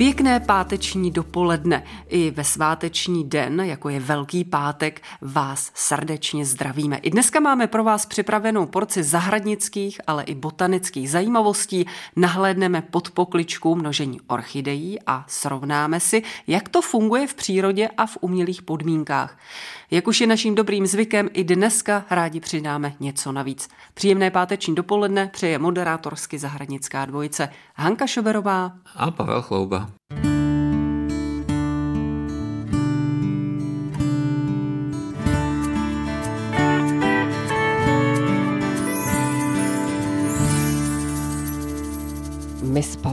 Pěkné páteční dopoledne. I ve sváteční den, jako je Velký pátek, vás srdečně zdravíme. I dneska máme pro vás připravenou porci zahradnických, ale i botanických zajímavostí. Nahlédneme pod pokličku množení orchidejí a srovnáme si, jak to funguje v přírodě a v umělých podmínkách. Jak už je naším dobrým zvykem, i dneska rádi přidáme něco navíc. Příjemné páteční dopoledne přeje moderátorsky zahradnická dvojice Hanka Šoberová a Pavel Chlouba.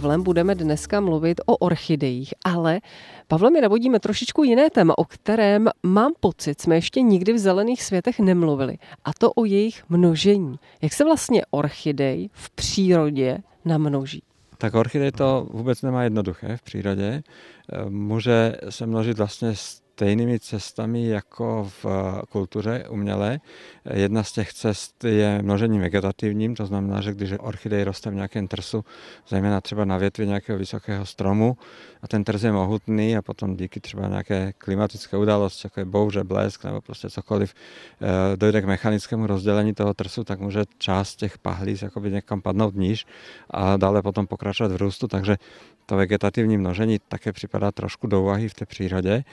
Pavlem budeme dneska mluvit o orchidejích, ale Pavle, my navodíme trošičku jiné téma, o kterém mám pocit, jsme ještě nikdy v zelených světech nemluvili. A to o jejich množení. Jak se vlastně orchidej v přírodě namnoží? Tak orchidej to vůbec nemá jednoduché v přírodě. Může se množit vlastně stejnými cestami jako v kultuře umělé. Jedna z těch cest je množení vegetativním, to znamená, že když orchidej roste v nějakém trsu, zejména třeba na větvi nějakého vysokého stromu a ten trs je mohutný a potom díky třeba nějaké klimatické události, jako je bouře, blesk nebo prostě cokoliv, eh, dojde k mechanickému rozdělení toho trsu, tak může část těch pahlíz jakoby někam padnout níž a dále potom pokračovat v růstu, takže to vegetativní množení také připadá trošku do úvahy v té přírodě,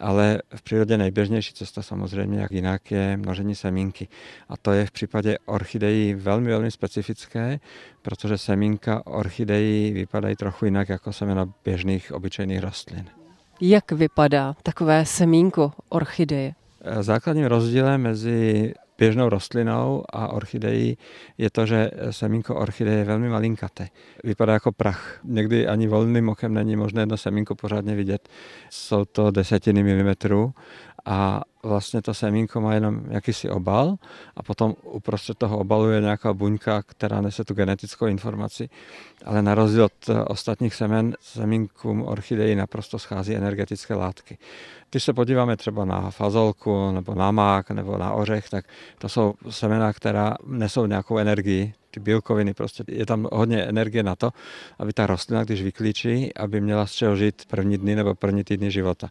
ale v přírodě nejběžnější cesta samozřejmě, jak jinak, je množení semínky. A to je v případě orchidejí velmi, velmi specifické, protože semínka orchidejí vypadají trochu jinak jako semena běžných obyčejných rostlin. Jak vypadá takové semínko orchideje? Základním rozdílem mezi běžnou rostlinou a orchidejí je to, že semínko orchideje je velmi malinkaté. Vypadá jako prach. Někdy ani volným okem není možné jedno semínko pořádně vidět. Jsou to desetiny milimetrů a vlastně to semínko má jenom jakýsi obal a potom uprostřed toho obalu je nějaká buňka, která nese tu genetickou informaci, ale na rozdíl od ostatních semen semínkům orchidejí naprosto schází energetické látky. Když se podíváme třeba na fazolku nebo na mák nebo na ořech, tak to jsou semena, která nesou nějakou energii, ty bílkoviny, prostě je tam hodně energie na to, aby ta rostlina, když vyklíčí, aby měla z čeho žít první dny nebo první týdny života.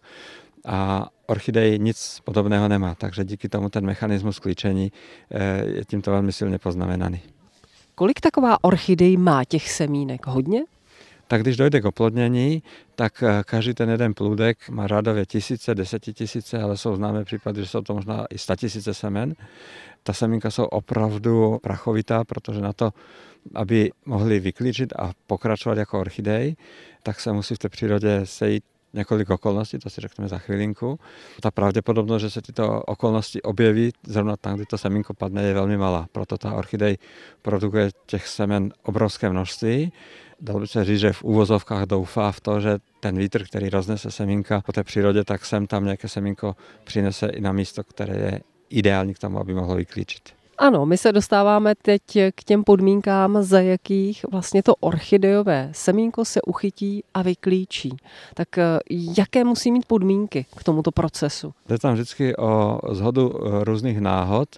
A orchidej nic podobného nemá, takže díky tomu ten mechanismus klíčení eh, je tímto velmi silně poznamenaný. Kolik taková orchidej má těch semínek? Hodně? tak když dojde k oplodnění, tak eh, každý ten jeden plůdek má řádově tisíce, desetitisíce, ale jsou známé případy, že jsou to možná i statisíce semen. Ta semínka jsou opravdu prachovitá, protože na to, aby mohli vyklíčit a pokračovat jako orchidej, tak se musí v té přírodě sejít několik okolností, to si řekneme za chvilinku. Ta pravděpodobnost, že se tyto okolnosti objeví zrovna tam, kde to semínko padne, je velmi malá. Proto ta orchidej produkuje těch semen obrovské množství. Dalo by se říct, že v úvozovkách doufá v to, že ten vítr, který roznese semínka po té přírodě, tak sem tam nějaké semínko přinese i na místo, které je ideální k tomu, aby mohlo vyklíčit. Ano, my se dostáváme teď k těm podmínkám, za jakých vlastně to orchidejové semínko se uchytí a vyklíčí. Tak eh, jaké musí mít podmínky k tomuto procesu? Jde tam vždycky o zhodu eh, různých náhod,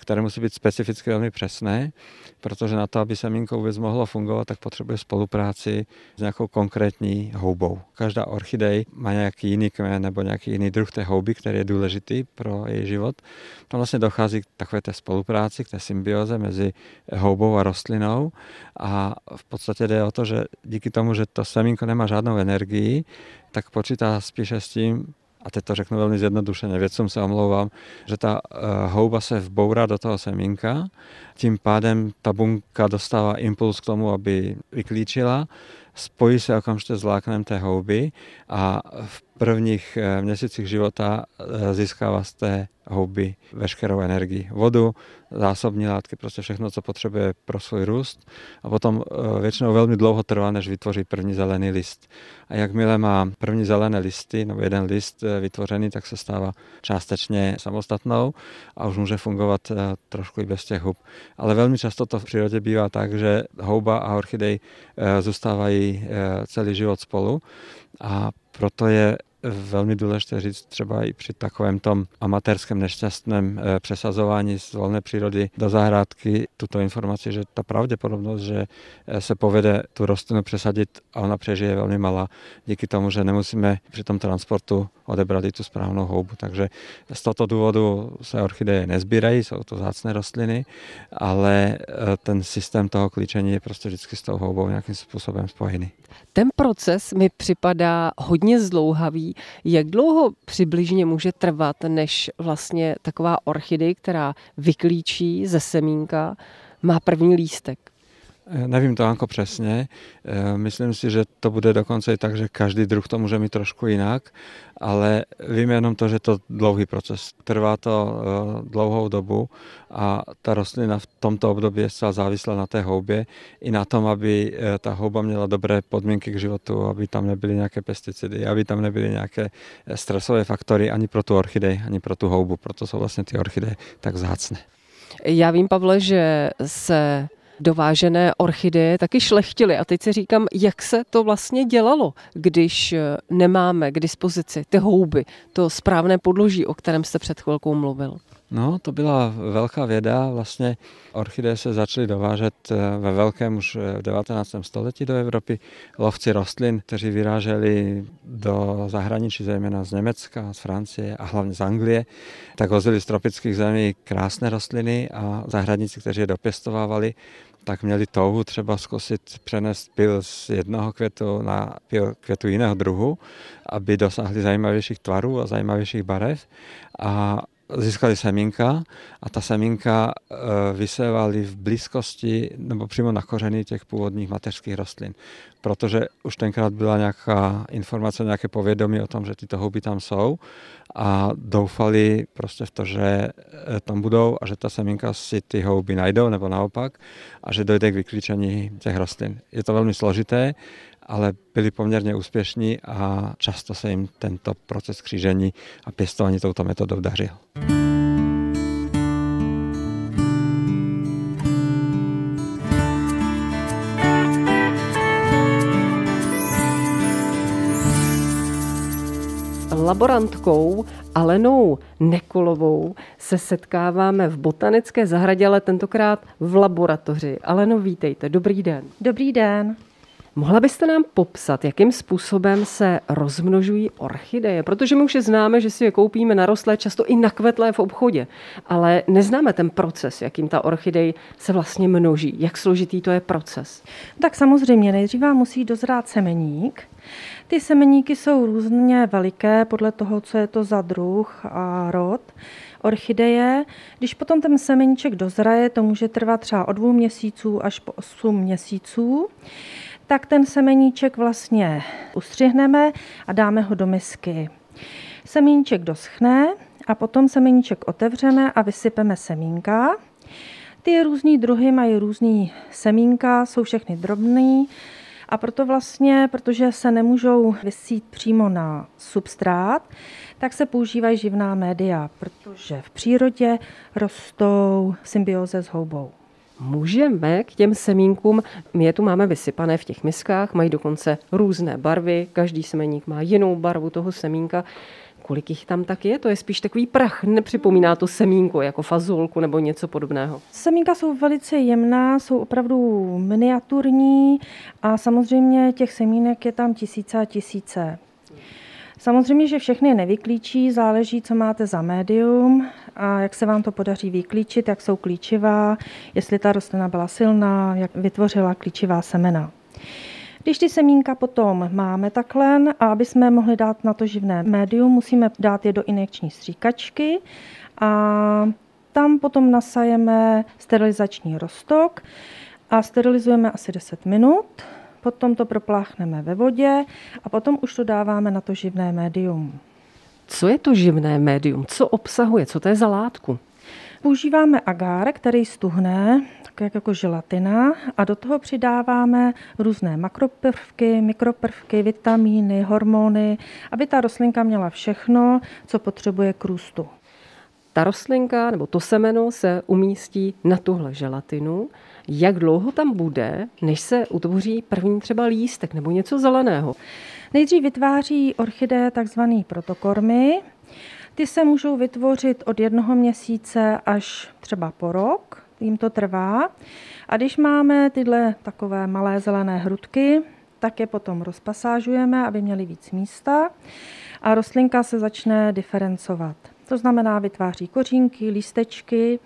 které musí být specificky velmi přesné, protože na to, aby semínko vůbec mohlo fungovat, tak potřebuje spolupráci s nějakou konkrétní houbou. Každá orchidej má nějaký jiný kmen nebo nějaký jiný druh té houby, který je důležitý pro její život. Tam vlastně dochází k takové té spolupráci, k té symbioze mezi houbou a rostlinou a v podstatě jde o to, že díky tomu, že to semínko nemá žádnou energii, tak počítá spíše s tím, a teď to řeknu velmi zjednodušeně, vědcům se omlouvám, že ta uh, houba se vbourá do toho semínka, tím pádem ta bunka dostává impuls k tomu, aby vyklíčila, spojí se okamžitě s vláknem té houby a v prvních eh, měsících života eh, získává z té houby veškerou energii. Vodu, zásobní látky, prostě všechno, co potřebuje pro svůj růst. A potom eh, většinou velmi dlouho trvá, než vytvoří první zelený list. A jakmile má první zelené listy, nebo jeden list vytvořený, tak se stává částečně samostatnou a už může fungovat trošku i bez těch hub. Ale velmi často to v přírodě bývá tak, že houba a orchidej zůstávají celý život spolu a proto je velmi důležité říct třeba i při takovém tom amatérském nešťastném eh, přesazování z volné přírody do zahrádky tuto informaci, že ta pravděpodobnost, že eh, se povede tu rostlinu přesadit a ona přežije je velmi malá. Díky tomu, že nemusíme při tom transportu odebrat i tu správnou houbu. Takže z tohoto důvodu se orchideje nezbírají, jsou to zácné rostliny, ale ten systém toho klíčení je prostě vždycky s tou houbou nějakým způsobem spojený. Ten proces mi připadá hodně zdlouhavý. Jak dlouho přibližně může trvat, než vlastně taková orchidej, která vyklíčí ze semínka, má první lístek? Eh, nevím to Anko přesně. Eh, myslím si, že to bude dokonce i tak, že každý druh to může mít trošku jinak, ale vím jenom to, že to dlouhý proces. Trvá to eh, dlouhou dobu a ta rostlina v tomto období je zcela závislá na té houbě i na tom, aby ta houba měla dobré podmínky k životu, aby tam nebyly nějaké pesticidy, aby tam nebyly nějaké stresové faktory ani pro tu orchidej, ani pro tu houbu. Proto jsou vlastně ty orchideje tak vzácné. Já vím, Pavle, že se dovážené orchideje taky šlechtily. A teď si říkám, jak se to vlastně dělalo, když eh, nemáme k dispozici ty houby, to správné podloží, o kterém jste před chvilkou mluvil. No, to byla velká věda. Vlastně orchideje se začaly dovážet eh, ve velkém už eh, v 19. století do Evropy. Lovci rostlin, kteří vyráželi do zahraničí, zejména z Německa, z Francie a hlavně z Anglie, tak vozili z tropických zemí krásné rostliny a zahradníci, kteří je dopěstovávali, tak měli touhu třeba zkusit přenést pil z jednoho květu na pil květu jiného druhu, aby dosáhli zajímavějších tvarů a zajímavějších barev. A získali semínka a ta semínka e, vysévali v blízkosti nebo přímo na kořeny těch původních mateřských rostlin. Protože už tenkrát byla nějaká informace, nějaké povědomí o tom, že tyto houby tam jsou a doufali prostě v to, že e, tam budou a že ta semínka si ty houby najdou nebo naopak a že dojde k vyklíčení těch rostlin. Je to velmi složité, ale byli poměrně úspěšní a často se jim tento proces křížení a pěstování touto metodou dařil. laborantkou Alenou Nekolovou se setkáváme v botanické zahradě, ale tentokrát v laboratoři. Aleno, vítejte. Dobrý den. Dobrý den. Mohla byste nám popsat, jakým způsobem se rozmnožují orchideje? Protože my už je známe, že si je koupíme narostlé, často i nakvetlé v obchodě, ale neznáme ten proces, jakým ta orchidej se vlastně množí. Jak složitý to je proces? Tak samozřejmě nejdříve musí dozrát semeník. Ty semeníky jsou různě veliké podle toho, co je to za druh a rod orchideje. Když potom ten semeníček dozraje, to může trvat třeba od dvou měsíců až po 8 měsíců tak ten semeníček vlastně ustřihneme a dáme ho do misky. Semíček doschne a potom semeníček otevřeme a vysypeme semínka. Ty různý druhy mají různý semínka, jsou všechny drobný a proto vlastně, protože se nemůžou vysít přímo na substrát, tak se používají živná média, protože v přírodě rostou symbioze s houbou. Můžeme k těm semínkům, my je tu máme vysypané v těch miskách, mají dokonce různé barvy, každý semeník má jinou barvu toho semínka. Kolik jich tam tak je? To je spíš takový prach, nepřipomíná to semínko jako fazolku nebo něco podobného. Semínka jsou velice jemná, jsou opravdu miniaturní a samozřejmě těch semínek je tam tisíce a tisíce. Samozřejmě, že všechny nevyklíčí, záleží, co máte za médium a jak se vám to podaří vyklíčit, jak jsou klíčivá, jestli ta rostlina byla silná, jak vytvořila klíčivá semena. Když ty semínka potom máme takhle a aby jsme mohli dát na to živné médium, musíme dát je do injekční stříkačky a tam potom nasajeme sterilizační rostok a sterilizujeme asi 10 minut potom to propláchneme ve vodě a potom už to dáváme na to živné médium. Co je to živné médium? Co obsahuje? Co to je za látku? Používáme agár, který stuhne, tak jako želatina, a do toho přidáváme různé makroprvky, mikroprvky, vitamíny, hormony, aby ta rostlinka měla všechno, co potřebuje k růstu. Ta rostlinka nebo to semeno se umístí na tuhle želatinu jak dlouho tam bude, než se utvoří první třeba lístek nebo něco zeleného? Nejdřív vytváří orchideje takzvaný protokormy. Ty se můžou vytvořit od jednoho měsíce až třeba po rok, jim to trvá. A když máme tyhle takové malé zelené hrudky, tak je potom rozpasážujeme, aby měly víc místa a rostlinka se začne diferencovat. To znamená, vytváří kořínky, lístečky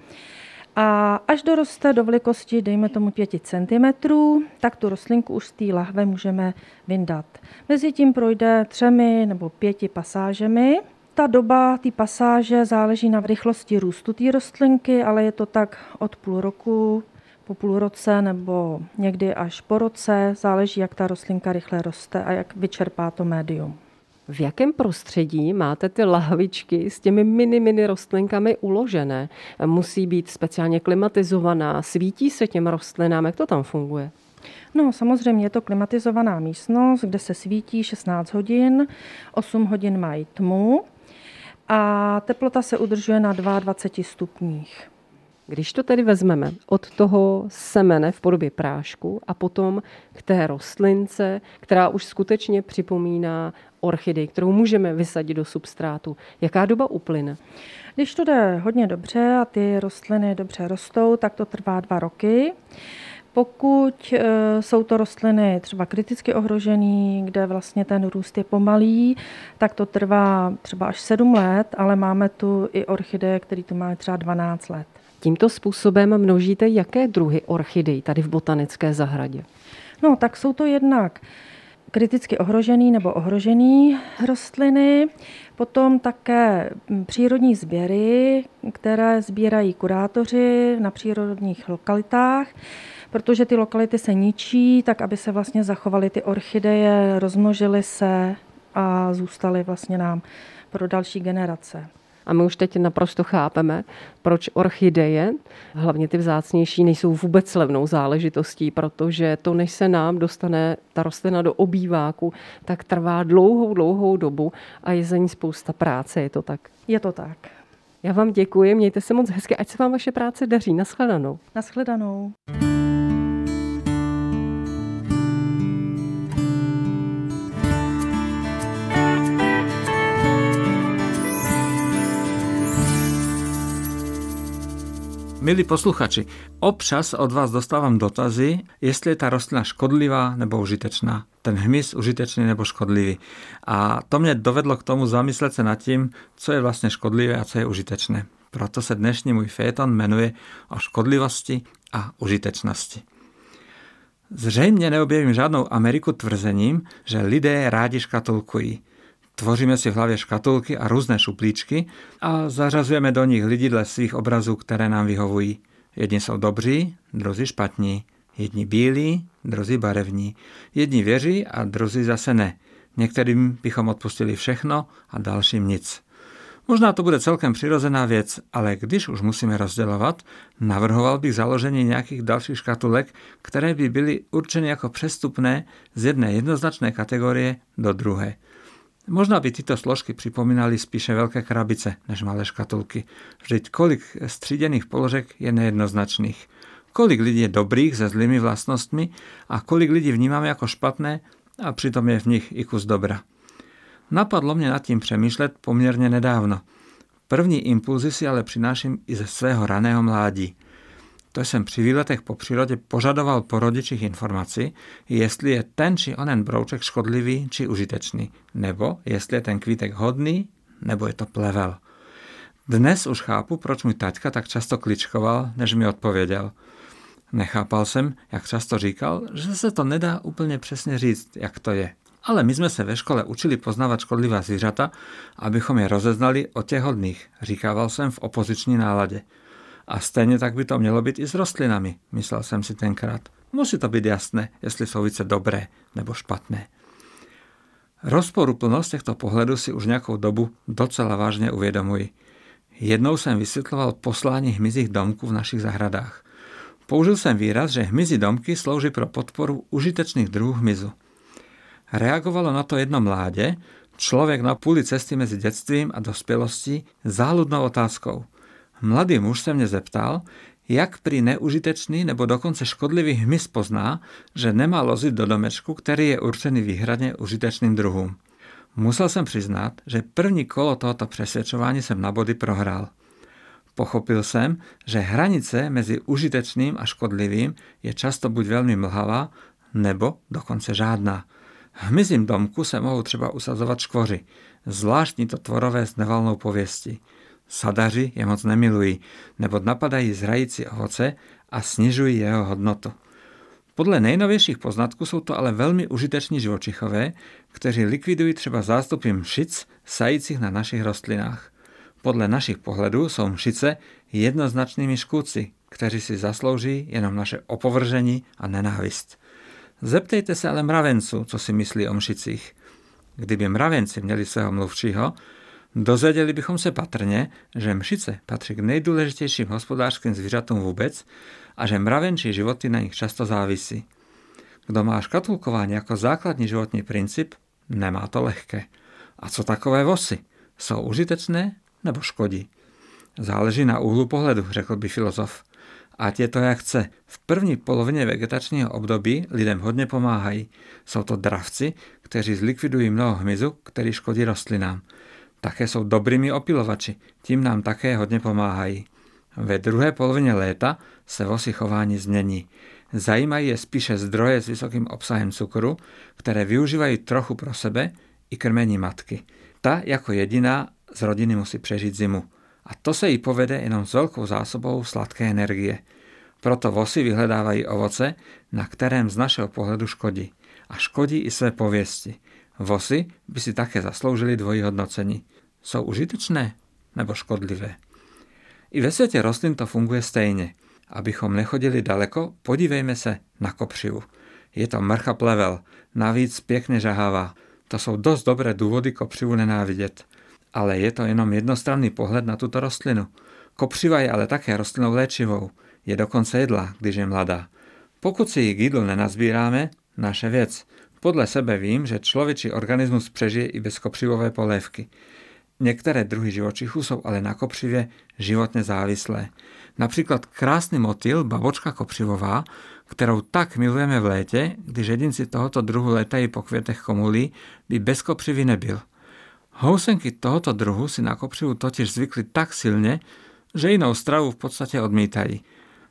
a až doroste do velikosti, dejme tomu 5 cm, tak tu rostlinku už z té lahve můžeme vyndat. Mezi tím projde třemi nebo pěti pasážemi. Ta doba té pasáže záleží na rychlosti růstu té rostlinky, ale je to tak od půl roku po půl roce nebo někdy až po roce, záleží, jak ta rostlinka rychle roste a jak vyčerpá to médium. V jakém prostředí máte ty lahvičky s těmi mini, mini rostlinkami uložené? Musí být speciálně klimatizovaná, svítí se těm rostlinám, jak to tam funguje? No, samozřejmě je to klimatizovaná místnost, kde se svítí 16 hodin, 8 hodin mají tmu a teplota se udržuje na 22 stupních. Když to tedy vezmeme od toho semene v podobě prášku a potom k té rostlince, která už skutečně připomíná orchidej, kterou můžeme vysadit do substrátu, jaká doba uplyne? Když to jde hodně dobře a ty rostliny dobře rostou, tak to trvá dva roky. Pokud e, jsou to rostliny třeba kriticky ohrožené, kde vlastně ten růst je pomalý, tak to trvá třeba až 7 let, ale máme tu i orchideje, které tu mají třeba 12 let. Tímto způsobem množíte jaké druhy orchidej tady v botanické zahradě? No, tak jsou to jednak kriticky ohrožený nebo ohrožený rostliny, potom také přírodní sběry, které sbírají kurátoři na přírodních lokalitách, protože ty lokality se ničí, tak aby se vlastně zachovaly ty orchideje, rozmnožily se a zůstaly vlastně nám pro další generace. A my už teď naprosto chápeme, proč orchideje, hlavně ty vzácnější, nejsou vůbec levnou záležitostí, protože to, než se nám dostane ta rostlina do obýváku, tak trvá dlouhou, dlouhou dobu a je za ní spousta práce. Je to tak? Je to tak. Já vám děkuji, mějte se moc hezky, ať se vám vaše práce daří. Naschledanou. Naschledanou. Milí posluchači, občas od vás dostávam dotazy, jestli je ta rostlina škodlivá nebo užitečná. Ten hmyz užitečný nebo škodlivý. A to mě dovedlo k tomu zamyslet se nad tím, co je vlastně škodlivé a co je užitečné. Proto se dnešní můj féton jmenuje o škodlivosti a užitečnosti. Zřejmě neobjevím žádnou Ameriku tvrzením, že lidé rádi škatulkují. Tvoříme si v hlavě škatulky a různé šuplíčky a zařazujeme do nich lidi dle svých obrazů, které nám vyhovují. Jedni jsou dobří, druzí špatní. Jedni bílí, druzí barevní. Jedni věří a druzí zase ne. Některým bychom odpustili všechno a dalším nic. Možná to bude celkem přirozená věc, ale když už musíme rozdělovat, navrhoval bych založení nějakých dalších škatulek, které by byly určeny jako přestupné z jedné jednoznačné kategorie do druhé. Možná by tyto složky připomínaly spíše velké krabice než malé škatulky. Vždyť kolik střídených položek je nejednoznačných. Kolik lidí je dobrých se zlými vlastnostmi a kolik lidí vnímáme jako špatné a přitom je v nich i kus dobra. Napadlo mě nad tím přemýšlet poměrně nedávno. První impulzy si ale přináším i ze svého raného mládí. To jsem při výletech po přírodě požadoval po rodičích informaci, jestli je ten či onen brouček škodlivý či užitečný, nebo jestli je ten kvítek hodný, nebo je to plevel. Dnes už chápu, proč můj taťka tak často kličkoval, než mi odpověděl. Nechápal jsem, jak často říkal, že se to nedá úplně přesně říct, jak to je. Ale my jsme se ve škole učili poznávat škodlivá zvířata, abychom je rozeznali od těch hodných, říkával jsem v opoziční náladě. A stejně tak by to mělo být i s rostlinami, myslel jsem si tenkrát. Musí to být jasné, jestli jsou více dobré nebo špatné. Rozporuplnost těchto pohledů si už nějakou dobu docela vážně uvědomuji. Jednou jsem vysvětloval poslání hmyzích domků v našich zahradách. Použil jsem výraz, že hmyzí domky slouží pro podporu užitečných druhů hmyzu. Reagovalo na to jedno mládě, člověk na půli cesty mezi dětstvím a dospělostí, záludnou otázkou. Mladý muž se mě zeptal, Jak pri neužitečný nebo dokonce škodlivý hmyz pozná, že nemá lozit do domečku, který je určený výhradně užitečným druhům. Musel jsem přiznat, že první kolo tohoto přesvědčování jsem na body prohrál. Pochopil jsem, že hranice mezi užitečným a škodlivým je často buď velmi mlhavá, nebo dokonce žádná. V hmyzím domku se mohou třeba usazovat škvoři, zvláštní to tvorové s nevalnou pověstí. Sadaři je moc nemilují, nebo napadají zrající ovoce a snižují jeho hodnotu. Podle nejnovějších poznatků jsou to ale velmi užiteční živočichové, kteří likvidují třeba zástupy mšic sajících na našich rostlinách. Podle našich pohledů jsou mšice jednoznačnými škůdci, kteří si zaslouží jenom naše opovržení a nenávist. Zeptejte se ale mravenců, co si myslí o mšicích. Kdyby mravenci měli svého mluvčího, dozvěděli bychom se patrně, že mšice patří k nejdůležitějším hospodářským zvířatům vůbec a že mravenčí životy na nich často závisí. Kdo má škatulkování jako základní životní princip, nemá to lehké. A co takové vosy? Jsou užitečné nebo škodí? Záleží na úhlu pohledu, řekl by filozof. Ať je to jak chce. V první polovině vegetačního období lidem hodně pomáhají. Jsou to dravci, kteří zlikvidují mnoho hmyzu, který škodí rostlinám. Také jsou dobrými opilovači, tím nám také hodně pomáhají. Ve druhé polovině léta se vosy chování změní. Zajímají je spíše zdroje s vysokým obsahem cukru, které využívají trochu pro sebe i krmení matky. Ta jako jediná z rodiny musí přežít zimu. A to se jí povede jenom s velkou zásobou sladké energie. Proto vosy vyhledávají ovoce, na kterém z našeho pohledu škodí. A škodí i své pověsti. Vosy by si také zasloužili dvojí hodnocení. Jsou užitečné nebo škodlivé? I ve světě rostlin to funguje stejně. Abychom nechodili daleko, podívejme se na kopřivu. Je to mrcha plevel, navíc pěkně žahává. To jsou dost dobré důvody kopřivu nenávidět. Ale je to jenom jednostranný pohled na tuto rostlinu. Kopřiva je ale také rostlinou léčivou. Je dokonce jedla, když je mladá. Pokud si ji k jídlu nenazbíráme, naše věc. Podle sebe vím, že člověčí organismus přežije i bez kopřivové polévky. Některé druhy živočichů jsou ale na kopřivě životně závislé. Například krásný motýl, babočka kopřivová, kterou tak milujeme v létě, když jedinci tohoto druhu letají po květech komulí, by bez kopřivy nebyl. Housenky tohoto druhu si na kopřivu totiž zvykly tak silně, že jinou stravu v podstatě odmítají.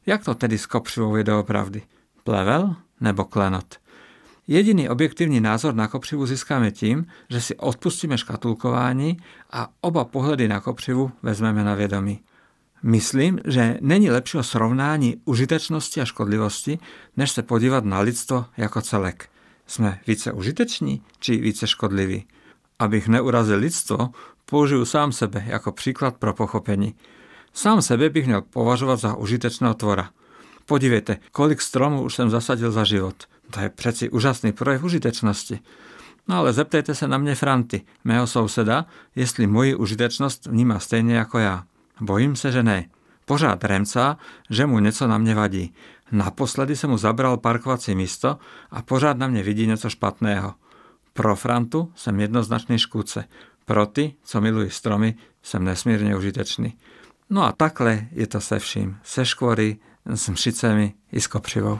Jak to tedy s kopřivou je doopravdy? Plevel nebo klenot? Jediný objektivní názor na kopřivu získáme tím, že si odpustíme škatulkování a oba pohledy na kopřivu vezmeme na vědomí. Myslím, že není lepšího srovnání užitečnosti a škodlivosti, než se podívat na lidstvo jako celek. Jsme více užiteční či více škodliví? Abych neurazil lidstvo, použiju sám sebe jako příklad pro pochopení. Sám sebe bych měl považovat za užitečného tvora. Podívejte, kolik stromů už jsem zasadil za život – to je přeci úžasný projev užitečnosti. No ale zeptejte se na mě Franty, mého souseda, jestli moji užitečnost vnímá stejně jako já. Bojím se, že ne. Pořád remcá, že mu něco na mě vadí. Naposledy jsem mu zabral parkovací místo a pořád na mě vidí něco špatného. Pro Frantu jsem jednoznačný škůdce. Pro ty, co milují stromy, jsem nesmírně užitečný. No a takhle je to se vším. Se škvory, s mšicemi i s kopřivou.